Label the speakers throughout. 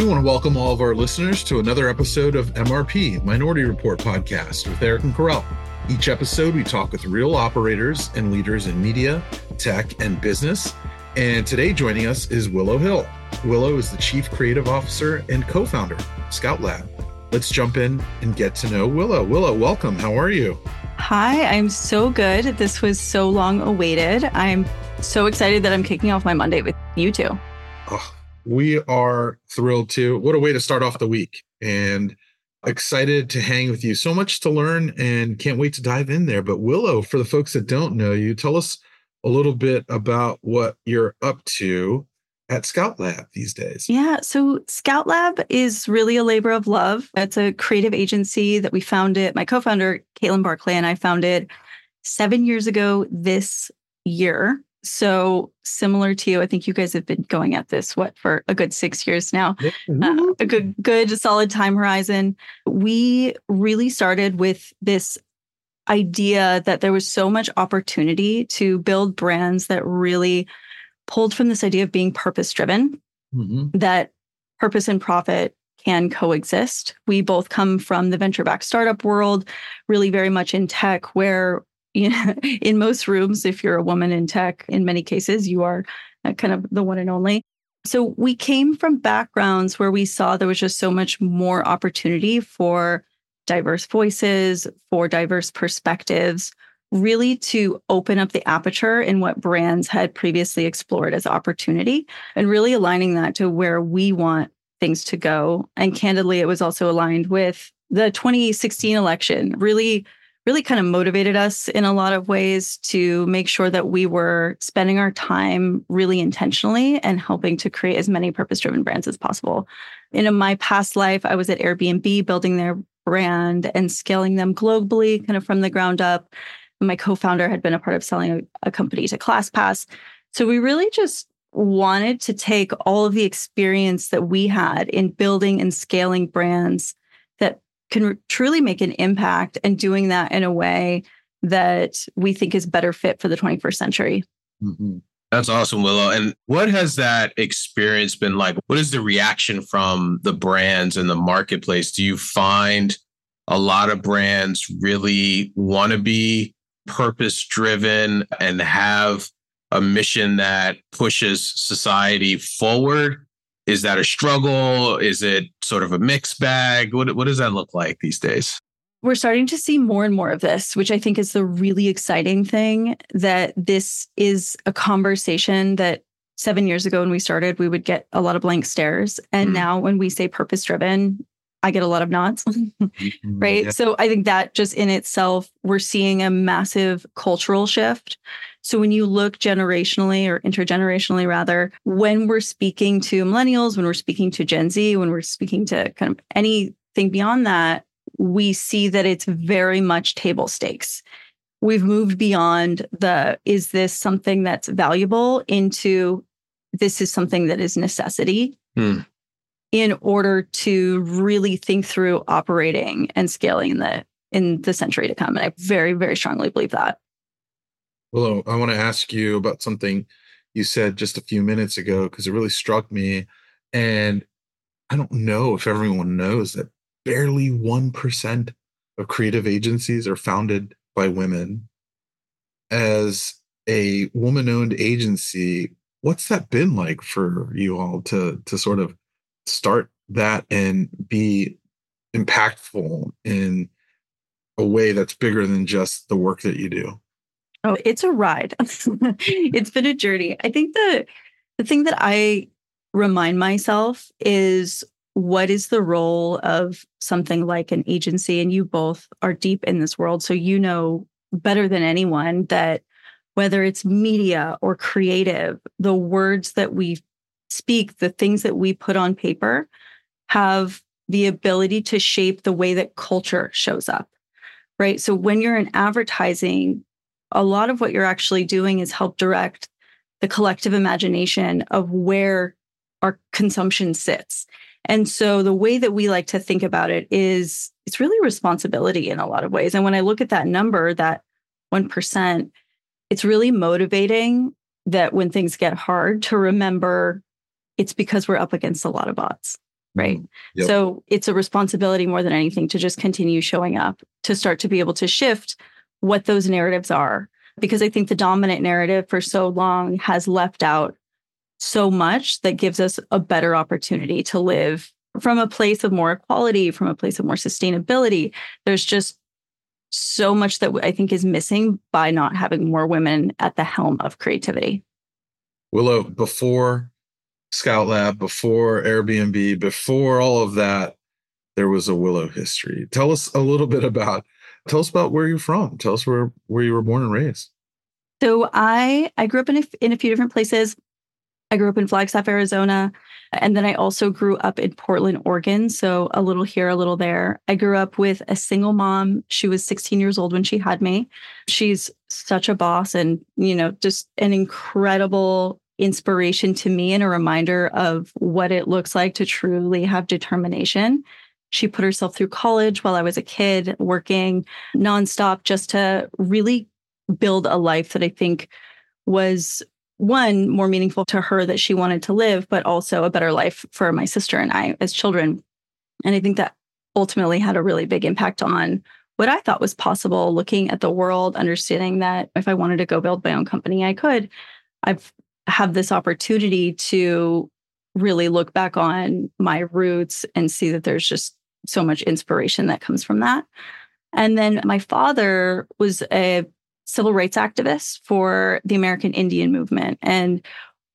Speaker 1: We want to welcome all of our listeners to another episode of MRP, Minority Report Podcast, with Erik and Kerel. Each episode, we talk with real operators and leaders in media, tech, and business. And today, joining us is Willow Hill. Willow is the Chief Creative Officer and co founder, of Scout Lab. Let's jump in and get to know Willow. Willow, welcome. How are you?
Speaker 2: Hi, I'm so good. This was so long awaited. I'm so excited that I'm kicking off my Monday with you two.
Speaker 1: Oh, we are thrilled to. What a way to start off the week. And excited to hang with you. So much to learn and can't wait to dive in there. But Willow, for the folks that don't know you, tell us a little bit about what you're up to at Scout Lab these days.
Speaker 2: Yeah. So Scout Lab is really a labor of love. It's a creative agency that we founded. My co-founder, Caitlin Barclay, and I founded seven years ago this year. So similar to you, I think you guys have been going at this what for a good six years now, uh, a good good solid time horizon. We really started with this idea that there was so much opportunity to build brands that really pulled from this idea of being purpose driven, mm-hmm. that purpose and profit can coexist. We both come from the venture back startup world, really very much in tech, where in most rooms, if you're a woman in tech, in many cases, you are uh, kind of the one and only. So we came from backgrounds where we saw there was just so much more opportunity for diverse voices, for diverse perspectives, really to open up the aperture in what brands had previously explored as opportunity and really aligning that to where we want things to go. And candidly, it was also aligned with the 2016 election, really really kind of motivated us in a lot of ways to make sure that we were spending our time really intentionally and helping to create as many purpose driven brands as possible. In my past life, I was at Airbnb building their brand and scaling them globally, kind of from the ground up. My co founder had been a part of selling a, a company to ClassPass. So we really just wanted to take all of the experience that we had in building and scaling brands can truly make an impact and doing that in a way that we think is better fit for the 21st century.
Speaker 3: Mm-hmm. That's awesome, Willow. And what has that experience been like? What is the reaction from the brands and the marketplace? Do you find a lot of brands really want to be purpose driven and have a mission that pushes society forward? Is that a struggle? Is it sort of a mixed bag? What, what does that look like these days?
Speaker 2: We're starting to see more and more of this, which I think is the really exciting thing that this is a conversation that seven years ago when we started, we would get a lot of blank stares. And mm. now when we say purpose driven, I get a lot of nods. Mm-hmm. right. Yeah. So I think that just in itself, we're seeing a massive cultural shift. So when you look generationally or intergenerationally, rather, when we're speaking to millennials, when we're speaking to Gen Z, when we're speaking to kind of anything beyond that, we see that it's very much table stakes. We've moved beyond the is this something that's valuable into this is something that is necessity. Hmm in order to really think through operating and scaling in the in the century to come. And I very, very strongly believe that.
Speaker 1: Well, I want to ask you about something you said just a few minutes ago because it really struck me. And I don't know if everyone knows that barely 1% of creative agencies are founded by women. As a woman owned agency, what's that been like for you all to to sort of start that and be impactful in a way that's bigger than just the work that you do?
Speaker 2: Oh, it's a ride. it's been a journey. I think the the thing that I remind myself is what is the role of something like an agency and you both are deep in this world so you know better than anyone that whether it's media or creative the words that we speak, the things that we put on paper have the ability to shape the way that culture shows up. Right. So when you're in advertising, a lot of what you're actually doing is help direct the collective imagination of where our consumption sits. And so the way that we like to think about it is it's really responsibility in a lot of ways. And when I look at that number, that 1%, it's really motivating that when things get hard to remember it's because we're up against a lot of bots. right?
Speaker 1: Mm-hmm. Yep.
Speaker 2: So it's a responsibility more than anything to just continue showing up, to start to be able to shift what those narratives are. Because I think the dominant narrative for so long has left out so much that gives us a better opportunity to live from a place of more equality, from a place of more sustainability. There's just so much that I think is missing by not having more women at the helm of creativity.
Speaker 1: Willow, before Scout Lab, before Airbnb, before all of that, there was a Willow history. Tell us a little bit about tell us about where you're from. Tell us where where you were born and raised.
Speaker 2: So I I grew up in a, in a few different places. I grew up in Flagstaff, Arizona. And then I also grew up in Portland, Oregon. So a little here, a little there. I grew up with a single mom. She was 16 years old when she had me. She's such a boss and, you know, just an incredible inspiration to me and a reminder of what it looks like to truly have determination. She put herself through college while I was a kid, working nonstop just to really build a life that I think was one more meaningful to her that she wanted to live, but also a better life for my sister and I as children. And I think that ultimately had a really big impact on what I thought was possible looking at the world, understanding that if I wanted to go build my own company, I could. I've have this opportunity to really look back on my roots and see that there's just so much inspiration that comes from that. And then my father was a civil rights activist for the American Indian movement. And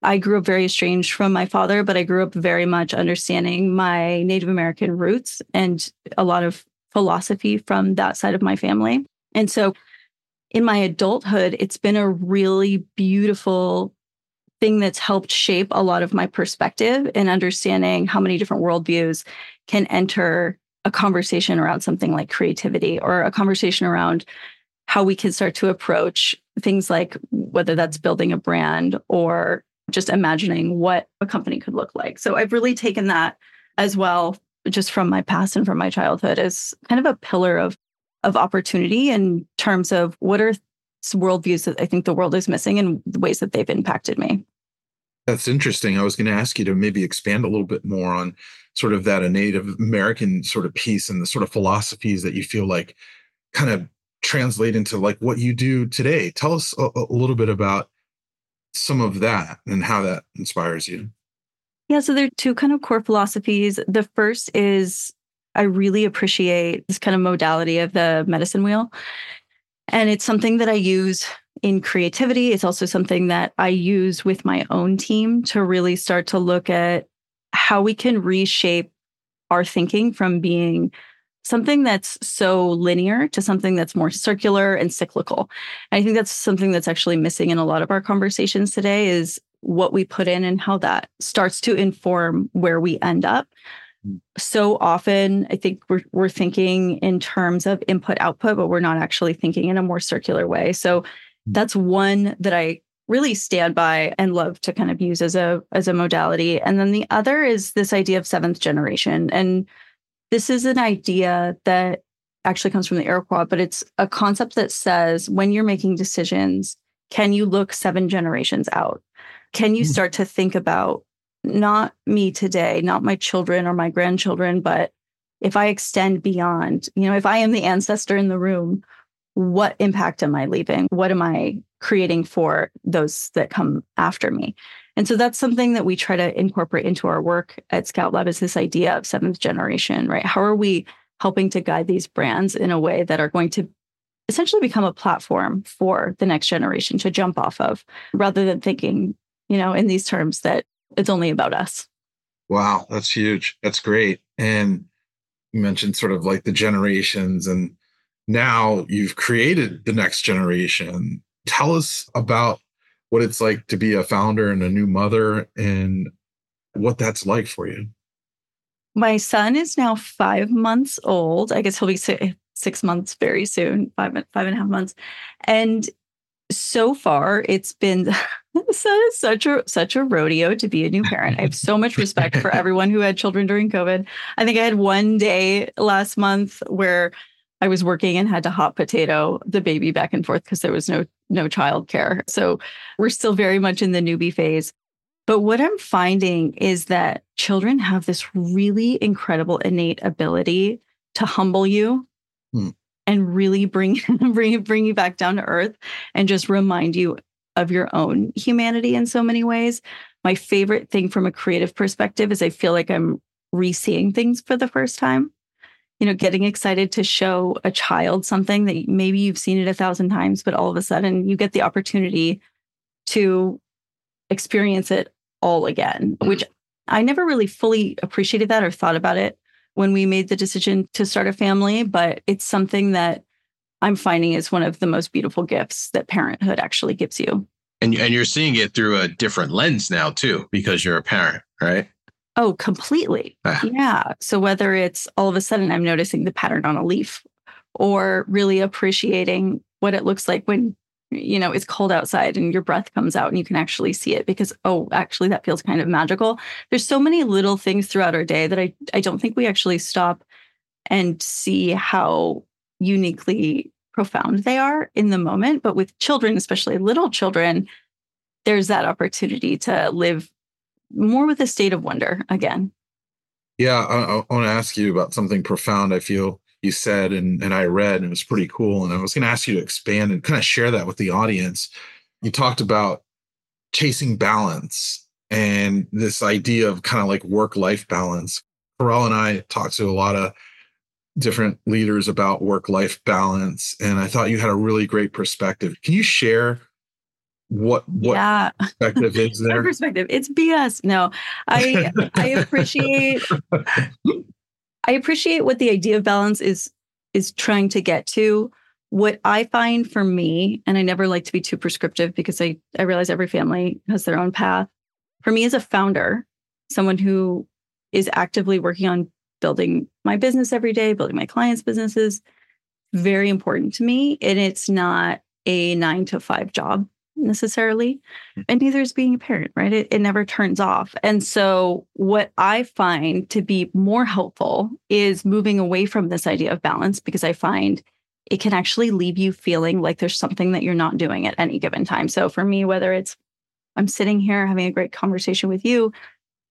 Speaker 2: I grew up very estranged from my father, but I grew up very much understanding my Native American roots and a lot of philosophy from that side of my family. And so in my adulthood, it's been a really beautiful thing that's helped shape a lot of my perspective and understanding how many different worldviews can enter a conversation around something like creativity or a conversation around how we can start to approach things like whether that's building a brand or just imagining what a company could look like. So I've really taken that as well, just from my past and from my childhood, as kind of a pillar of of opportunity in terms of what are worldviews that I think the world is missing and the ways that they've impacted me.
Speaker 1: That's interesting. I was going to ask you to maybe expand a little bit more on sort of that a Native American sort of piece and the sort of philosophies that you feel like kind of translate into like what you do today. Tell us a, a little bit about some of that and how that inspires you.
Speaker 2: Yeah, so there are two kind of core philosophies. The first is I really appreciate this kind of modality of the medicine wheel. And it's something that I use in creativity. It's also something that I use with my own team to really start to look at how we can reshape our thinking from being something that's so linear to something that's more circular and cyclical. And I think that's something that's actually missing in a lot of our conversations today is what we put in and how that starts to inform where we end up. So often, I think we're, we're thinking in terms of input output, but we're not actually thinking in a more circular way. So mm. that's one that I really stand by and love to kind of use as a as a modality and then the other is this idea of seventh generation and this is an idea that actually comes from the Iroquois, but it's a concept that says when you're making decisions, can you look seven generations out? Can you hmm. start to think about not me today, not my children or my grandchildren, but if I extend beyond, you know, if I am the ancestor in the room, what impact am I leaving? What am I creating for those that come after me? And so that's something that we try to incorporate into our work at Scout Lab is this idea of seventh generation, right? How are we helping to guide these brands in a way that are going to essentially become a platform for the next generation to jump off of rather than thinking, you know, in these terms that it's only about us.
Speaker 1: Wow, that's huge. That's great. And you mentioned sort of like the generations and now you've created the next generation. Tell us about what it's like to be a founder and a new mother and what that's like for you.
Speaker 2: My son is now five months old. I guess he'll be six months very soon, five, five and a half months. And so far it's been such a such a rodeo to be a new parent. I have so much respect for everyone who had children during COVID. I think I had one day last month where I was working and had to hot potato the baby back and forth because there was no no childcare. So we're still very much in the newbie phase. But what I'm finding is that children have this really incredible innate ability to humble you hmm. And really bring bring bring you back down to earth and just remind you of your own humanity in so many ways. My favorite thing from a creative perspective is I feel like I'm re-seeing things for the first time. You know, getting excited to show a child something that maybe you've seen it a thousand times, but all of a sudden you get the opportunity to experience it all again, which I never really fully appreciated that or thought about it when we made the decision to start a family, but it's something that I'm finding is one of the most beautiful gifts that parenthood actually gives you.
Speaker 3: And, and you're seeing it through a different lens now, too, because you're a parent, right?
Speaker 2: Oh, completely. Ah. Yeah. So whether it's all of a sudden I'm noticing the pattern on a leaf or really appreciating what it looks like when you know it's cold outside and your breath comes out and you can actually see it because oh actually that feels kind of magical. There's so many little things throughout our day that i i don't think we actually stop and see how uniquely profound they are in the moment. But with children especially little children there's that opportunity to live more with a state of wonder again.
Speaker 1: Yeah i, I want to ask you about something profound i feel you said and, and I read, and it was pretty cool. And I was going to ask you to expand and kind of share that with the audience. You talked about chasing balance and this idea of kind of like work life balance. Kerel and I talked to a lot of different leaders about work life balance, and I thought you had a really great perspective. Can you share what what yeah. perspective is there?
Speaker 2: perspective, it's BS. No, I I appreciate I appreciate what the idea of balance is is trying to get to. What I find for me, and I never like to be too prescriptive because I, I realize every family has their own path. For me as a founder, someone who is actively working on building my business every day, building my clients' businesses, very important to me. And it's not a nine to five job necessarily. Hmm. And neither is being a parent, right? It, it never turns off. And so, what I find to be more helpful is moving away from this idea of balance because I find it can actually leave you feeling like there's something that you're not doing at any given time. So, for me, whether it's I'm sitting here having a great conversation with you,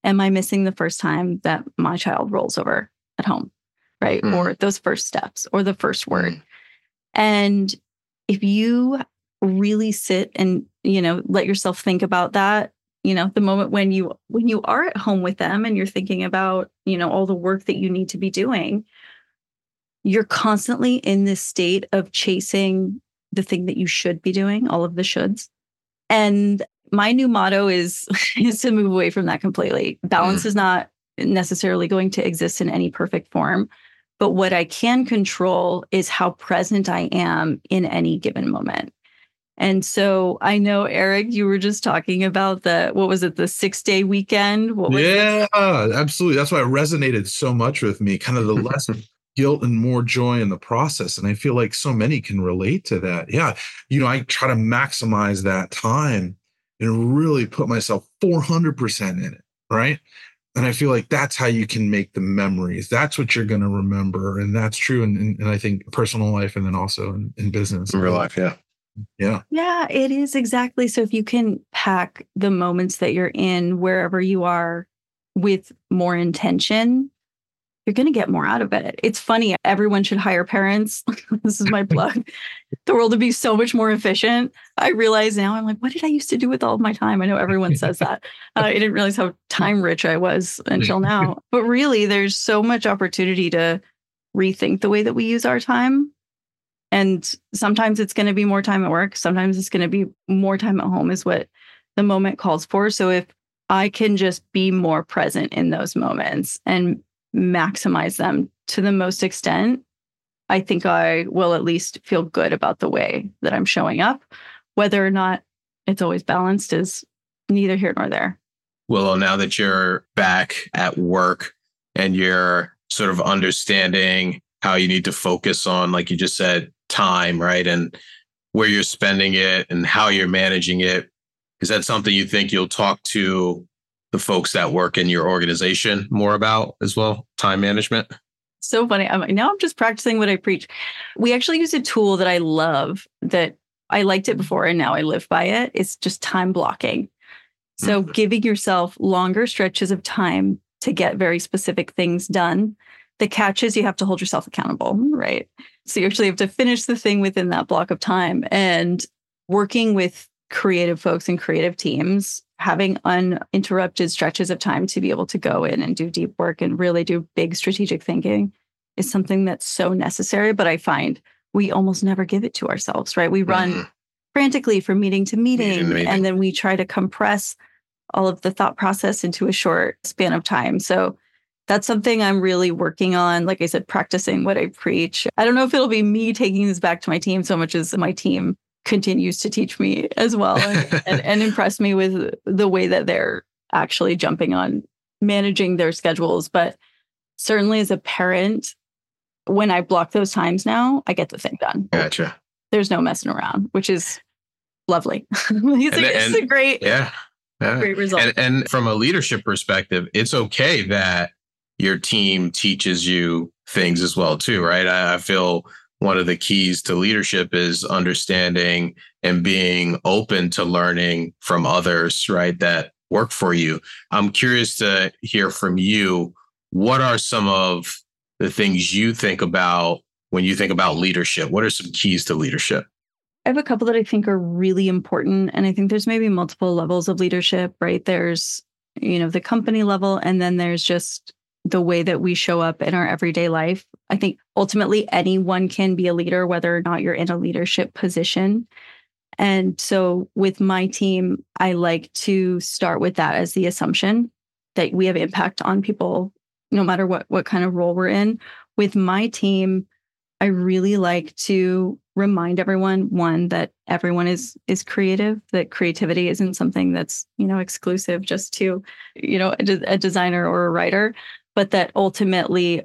Speaker 2: am I missing the first time that my child rolls over at home, right? Mm. Or those first steps or the first word. Mm. And if you really sit and you know let yourself think about that you know the moment when you when you are at home with them and you're thinking about you know all the work that you need to be doing you're constantly in this state of chasing the thing that you should be doing all of the shoulds. And my new motto is is to move away from that completely. Balance mm. is not necessarily going to exist in any perfect form but what i can control is how present i am in any given moment and so I know, Erik, you were just talking about the, what was it, the six day weekend?
Speaker 1: yeah, it? absolutely. That's why it resonated so much with me, kind of the less guilt and more joy in the process. And I feel like so many can relate to that. Yeah. You know, I try to maximize that time and really put myself 400% in it. Right. And I feel like that's how you can make the memories. That's what you're going to remember. And that's true And, in, in, I think, personal life and then also in, in business.
Speaker 3: In real life. Yeah.
Speaker 1: Yeah.
Speaker 2: Yeah, it is exactly. So if you can pack the moments that you're in wherever you are with more intention, you're going to get more out of it. It's funny. Everyone should hire parents. this is my plug. the world would be so much more efficient. I realize now I'm like, what did I used to do with all of my time? I know everyone says that. Uh, I didn't realize how time rich I was until now. But really, there's so much opportunity to rethink the way that we use our time and sometimes it's going to be more time at work. Sometimes it's going to be more time at home, is what the moment calls for. So if I can just be more present in those moments and maximize them to the most extent, I think I will at least feel good about the way that I'm showing up. Whether or not it's always balanced is neither here nor there.
Speaker 3: Willow, now that you're back at work and you're sort of understanding how you need to focus on, like you just said, time, right? And where you're spending it and how you're managing it. Is that something you think you'll talk to the folks that work in your organization more about as well? Time management?
Speaker 2: So funny. I'm, now I'm just practicing what I preach. We actually use a tool that I love that I liked it before and now I live by it. It's just time blocking. So mm-hmm. giving yourself longer stretches of time to get very specific things done. The catch is you have to hold yourself accountable, right? So you actually have to finish the thing within that block of time. And working with creative folks and creative teams, having uninterrupted stretches of time to be able to go in and do deep work and really do big strategic thinking is something that's so necessary. But I find we almost never give it to ourselves, right? We run mm-hmm. frantically from meeting to meeting, meeting, meeting, and then we try to compress all of the thought process into a short span of time. So that's something I'm really working on. Like I said, practicing what I preach. I don't know if it'll be me taking this back to my team so much as my team continues to teach me as well and, and, and impress me with the way that they're actually jumping on managing their schedules. But certainly as a parent, when I block those times now, I get the thing done.
Speaker 3: Gotcha.
Speaker 2: There's no messing around, which is lovely. it's, a, it's a great,
Speaker 3: yeah, yeah.
Speaker 2: great result.
Speaker 3: And, and from a leadership perspective, it's okay that your team teaches you things as well, too, right? I, I feel one of the keys to leadership is understanding and being open to learning from others, right? That work for you. I'm curious to hear from you. What are some of the things you think about when you think about leadership? What are some keys to leadership?
Speaker 2: I have a couple that I think are really important. And I think there's maybe multiple levels of leadership, right? There's, you know, the company level, and then there's just the way that we show up in our everyday life. I think ultimately anyone can be a leader, whether or not you're in a leadership position. And so with my team, I like to start with that as the assumption that we have impact on people no matter what what kind of role we're in. With my team, I really like to remind everyone one that everyone is is creative that creativity isn't something that's you know exclusive just to you know a, a designer or a writer but that ultimately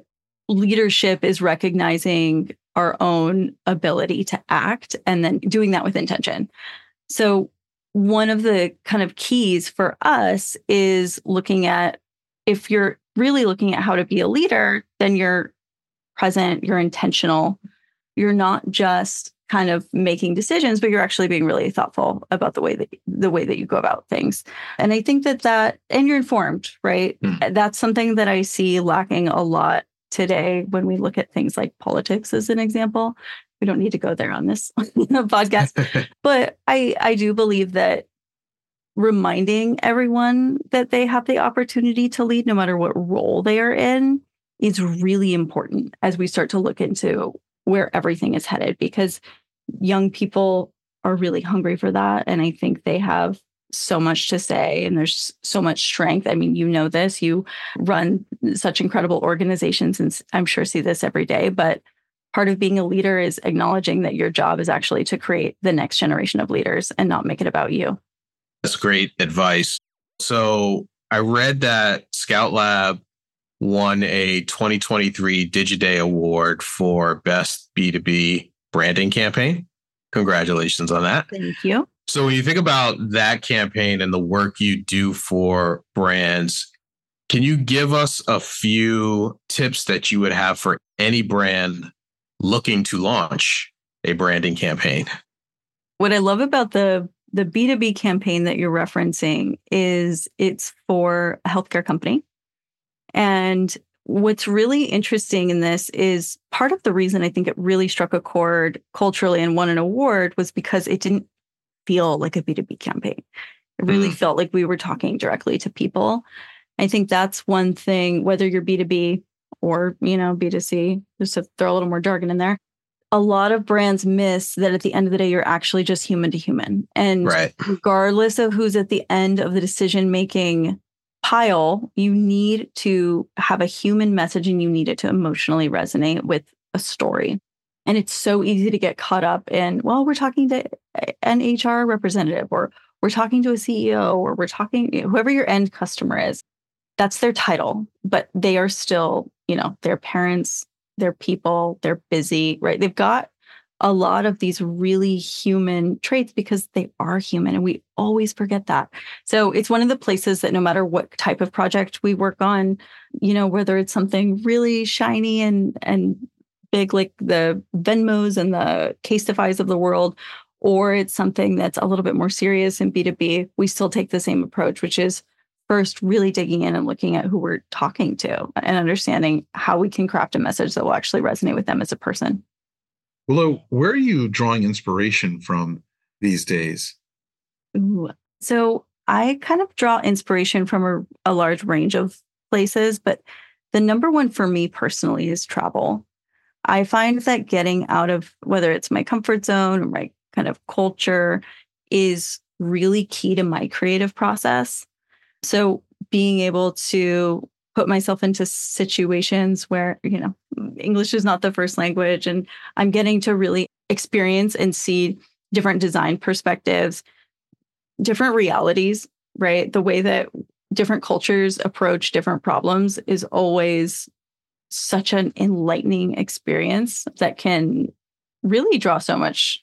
Speaker 2: leadership is recognizing our own ability to act and then doing that with intention. So, one of the kind of keys for us is looking at if you're really looking at how to be a leader, then you're present, you're intentional, you're not just kind of making decisions but you're actually being really thoughtful about the way that the way that you go about things. And i think that that and you're informed right? Mm. that's something that i see lacking a lot today when we look at things like politics as an example. We don't need to go there on this podcast. But i i do believe that reminding everyone that they have the opportunity to lead no matter what role they are in is really important as we start to look into where everything is headed. Because young people are really hungry for that. And I think they have so much to say and there's so much strength. I mean, you know this, you run such incredible organizations and I'm sure see this every day, but part of being a leader is acknowledging that your job is actually to create the next generation of leaders and not make it about you.
Speaker 3: That's great advice. So I read that Scout Lab won a 2023 Digiday Award for Best B2B Branding Campaign. Congratulations on that.
Speaker 2: Thank you.
Speaker 3: So, when you think about that campaign and the work you do for brands, can you give us a few tips that you would have for any brand looking to launch a branding campaign?
Speaker 2: What I love about the the B2B campaign that you're referencing is it's for a healthcare company. And what's really interesting in this is part of the reason I think it really struck a chord culturally and won an award was because it didn't feel like a B2B campaign. It really mm. felt like we were talking directly to people. I think that's one thing, whether you're B2B or, you know, B2C, just to throw a little more jargon in there. A lot of brands miss that at the end of the day, you're actually just human to human. And
Speaker 3: right.
Speaker 2: regardless of who's at the end of the decision making pile, you need to have a human message and you need it to emotionally resonate with a story. And it's so easy to get caught up in, well, we're talking to an HR representative or we're talking to a CEO or we're talking, whoever your end customer is. That's their title, but they are still, you know, their parents, their people, they're busy, right? They've got a lot of these really human traits because they are human and we always forget that. So it's one of the places that no matter what type of project we work on, you know, whether it's something really shiny and and big like the Venmos and the Casetifys of the world, or it's something that's a little bit more serious in B2B, we still take the same approach, which is first really digging in and looking at who we're talking to and understanding how we can craft a message that will actually resonate with them as a person.
Speaker 1: Willow, where are you drawing inspiration from these days?
Speaker 2: Ooh. So I kind of draw inspiration from a, a large range of places, but the number one for me personally is travel. I find that getting out of whether it's my comfort zone or my kind of culture is really key to my creative process. So being able to put myself into situations where, you know, English is not the first language and I'm getting to really experience and see different design perspectives, different realities, right? The way that different cultures approach different problems is always such an enlightening experience that can really draw so much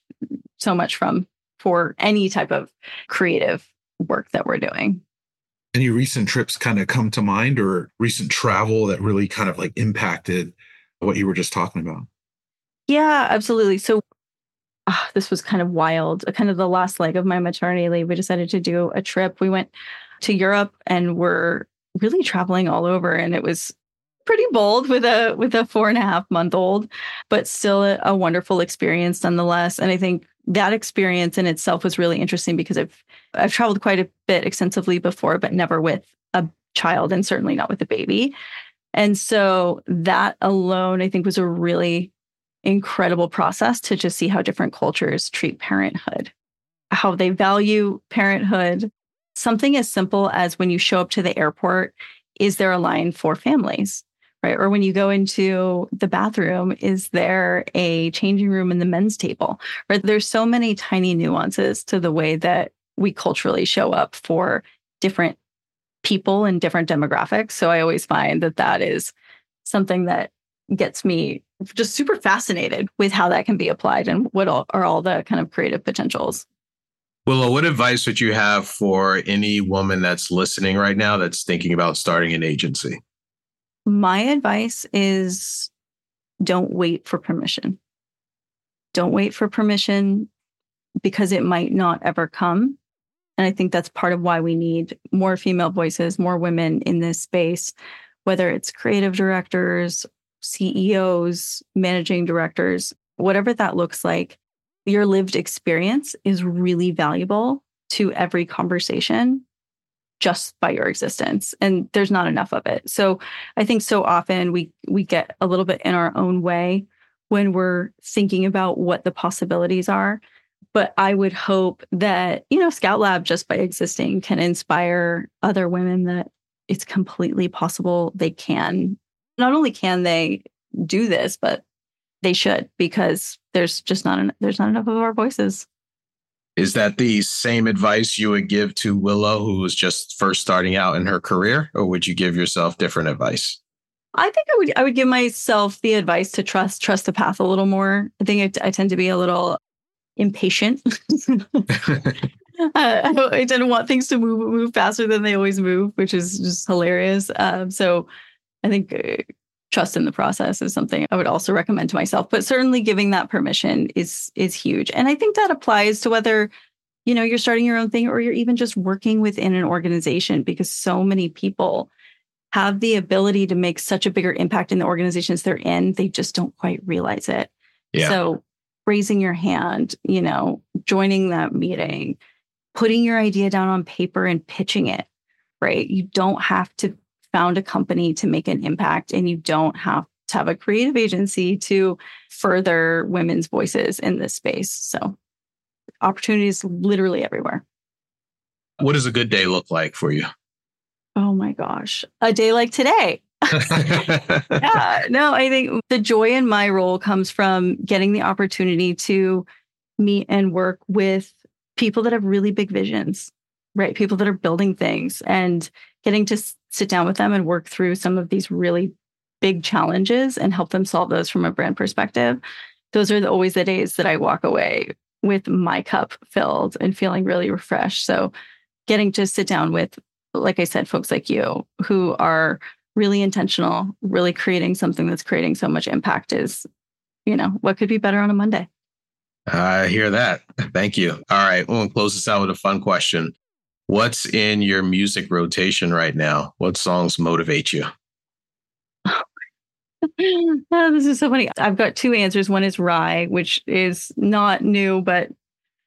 Speaker 2: so much from for any type of creative work that we're doing.
Speaker 1: Any recent trips kind of come to mind or recent travel that really kind of like impacted what you were just talking about?
Speaker 2: Yeah, absolutely. So uh, this was kind of wild. Kind of the last leg of my maternity leave, we decided to do a trip. We went to Europe and we're really traveling all over and it was pretty bold with a with a four and a half month old, but still a, a wonderful experience nonetheless. And I think that experience in itself was really interesting because I've I've traveled quite a bit extensively before, but never with a child and certainly not with a baby. And so that alone, I think, was a really incredible process to just see how different cultures treat parenthood, how they value parenthood. Something as simple as when you show up to the airport, is there a line for families? Right? Or when you go into the bathroom, is there a changing room in the men's table? Right? There's so many tiny nuances to the way that we culturally show up for different people and different demographics. So I always find that that is something that gets me just super fascinated with how that can be applied and what are all the kind of creative potentials.
Speaker 3: Willow, what advice would you have for any woman that's listening right now that's thinking about starting an agency?
Speaker 2: My advice is don't wait for permission. Don't wait for permission because it might not ever come. And I think that's part of why we need more female voices, more women in this space, whether it's creative directors, CEOs, managing directors, whatever that looks like. Your lived experience is really valuable to every conversation just by your existence and there's not enough of it. So i think so often we we get a little bit in our own way when we're thinking about what the possibilities are. But i would hope that you know scout lab just by existing can inspire other women that it's completely possible they can. Not only can they do this but they should because there's just not en- there's not enough of our voices
Speaker 3: is that the same advice you would give to Willow, who was just first starting out in her career, or would you give yourself different advice?
Speaker 2: I think I would I would give myself the advice to trust trust the path a little more. I think I, I tend to be a little impatient. uh, I tend to want things to move move faster than they always move, which is just hilarious. Um, so I think uh, trust in the process is something I would also recommend to myself. But certainly giving that permission is is huge. And I think that applies to whether, you know, you're starting your own thing or you're even just working within an organization because so many people have the ability to make such a bigger impact in the organizations they're in. They just don't quite realize it. Yeah. So raising your hand, you know, joining that meeting, putting your idea down on paper and pitching it, right? You don't have to found a company to make an impact and you don't have to have a creative agency to further women's voices in this space. So opportunities literally everywhere.
Speaker 3: What does a good day look like for you?
Speaker 2: Oh my gosh. A day like today. yeah, no, I think the joy in my role comes from getting the opportunity to meet and work with people that have really big visions, right? People that are building things and getting to sit down with them and work through some of these really big challenges and help them solve those from a brand perspective. Those are the, always the days that I walk away with my cup filled and feeling really refreshed. So, getting to sit down with, like I said, folks like you who are really intentional, really creating something that's creating so much impact is, you know, what could be better on a Monday?
Speaker 3: I hear that. Thank you. All right. We'll close this out with a fun question. What's in your music rotation right now? What songs motivate you?
Speaker 2: oh, this is so funny. I've got two answers. One is Rhye, which is not new, but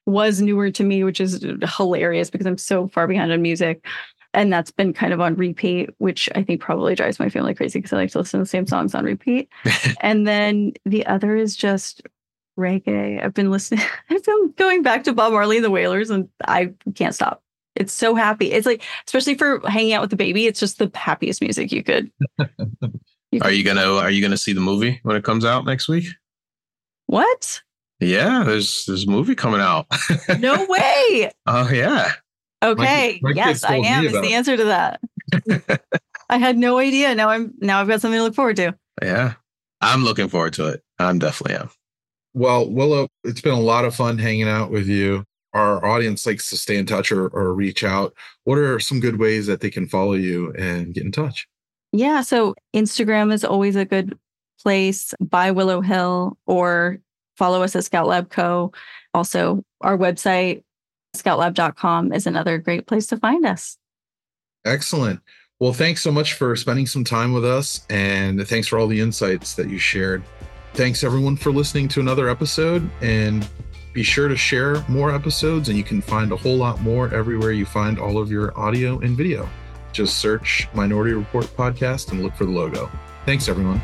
Speaker 2: was newer to me, which is hilarious because I'm so far behind on music. And that's been kind of on repeat, which I think probably drives my family crazy because I like to listen to the same songs on repeat. and then the other is just reggae. I've been listening, I've been going back to Bob Marley and the Wailers, and I can't stop. It's so happy. It's like, especially for hanging out with the baby, it's just the happiest music you could.
Speaker 3: You are you gonna Are you gonna see the movie when it comes out next week?
Speaker 2: What?
Speaker 3: Yeah, there's there's a movie coming out.
Speaker 2: no way.
Speaker 3: Oh yeah.
Speaker 2: Okay. My, my yes, I am. Is the answer to that. I had no idea. Now I'm now I've got something to look forward to.
Speaker 3: Yeah, I'm looking forward to it. I'm definitely am.
Speaker 1: Well, Willow, it's been a lot of fun hanging out with you. Our audience likes to stay in touch or, or reach out. What are some good ways that they can follow you and get in touch?
Speaker 2: Yeah. So Instagram is always a good place by Willow Hill or follow us at Scout Lab Co. Also, our website, scoutlab.com, is another great place to find us.
Speaker 1: Excellent. Well, thanks so much for spending some time with us. And thanks for all the insights that you shared. Thanks, everyone, for listening to another episode. And be sure to share more episodes, and you can find a whole lot more everywhere you find all of your audio and video. Just search Minority Report Podcast and look for the logo. Thanks, everyone.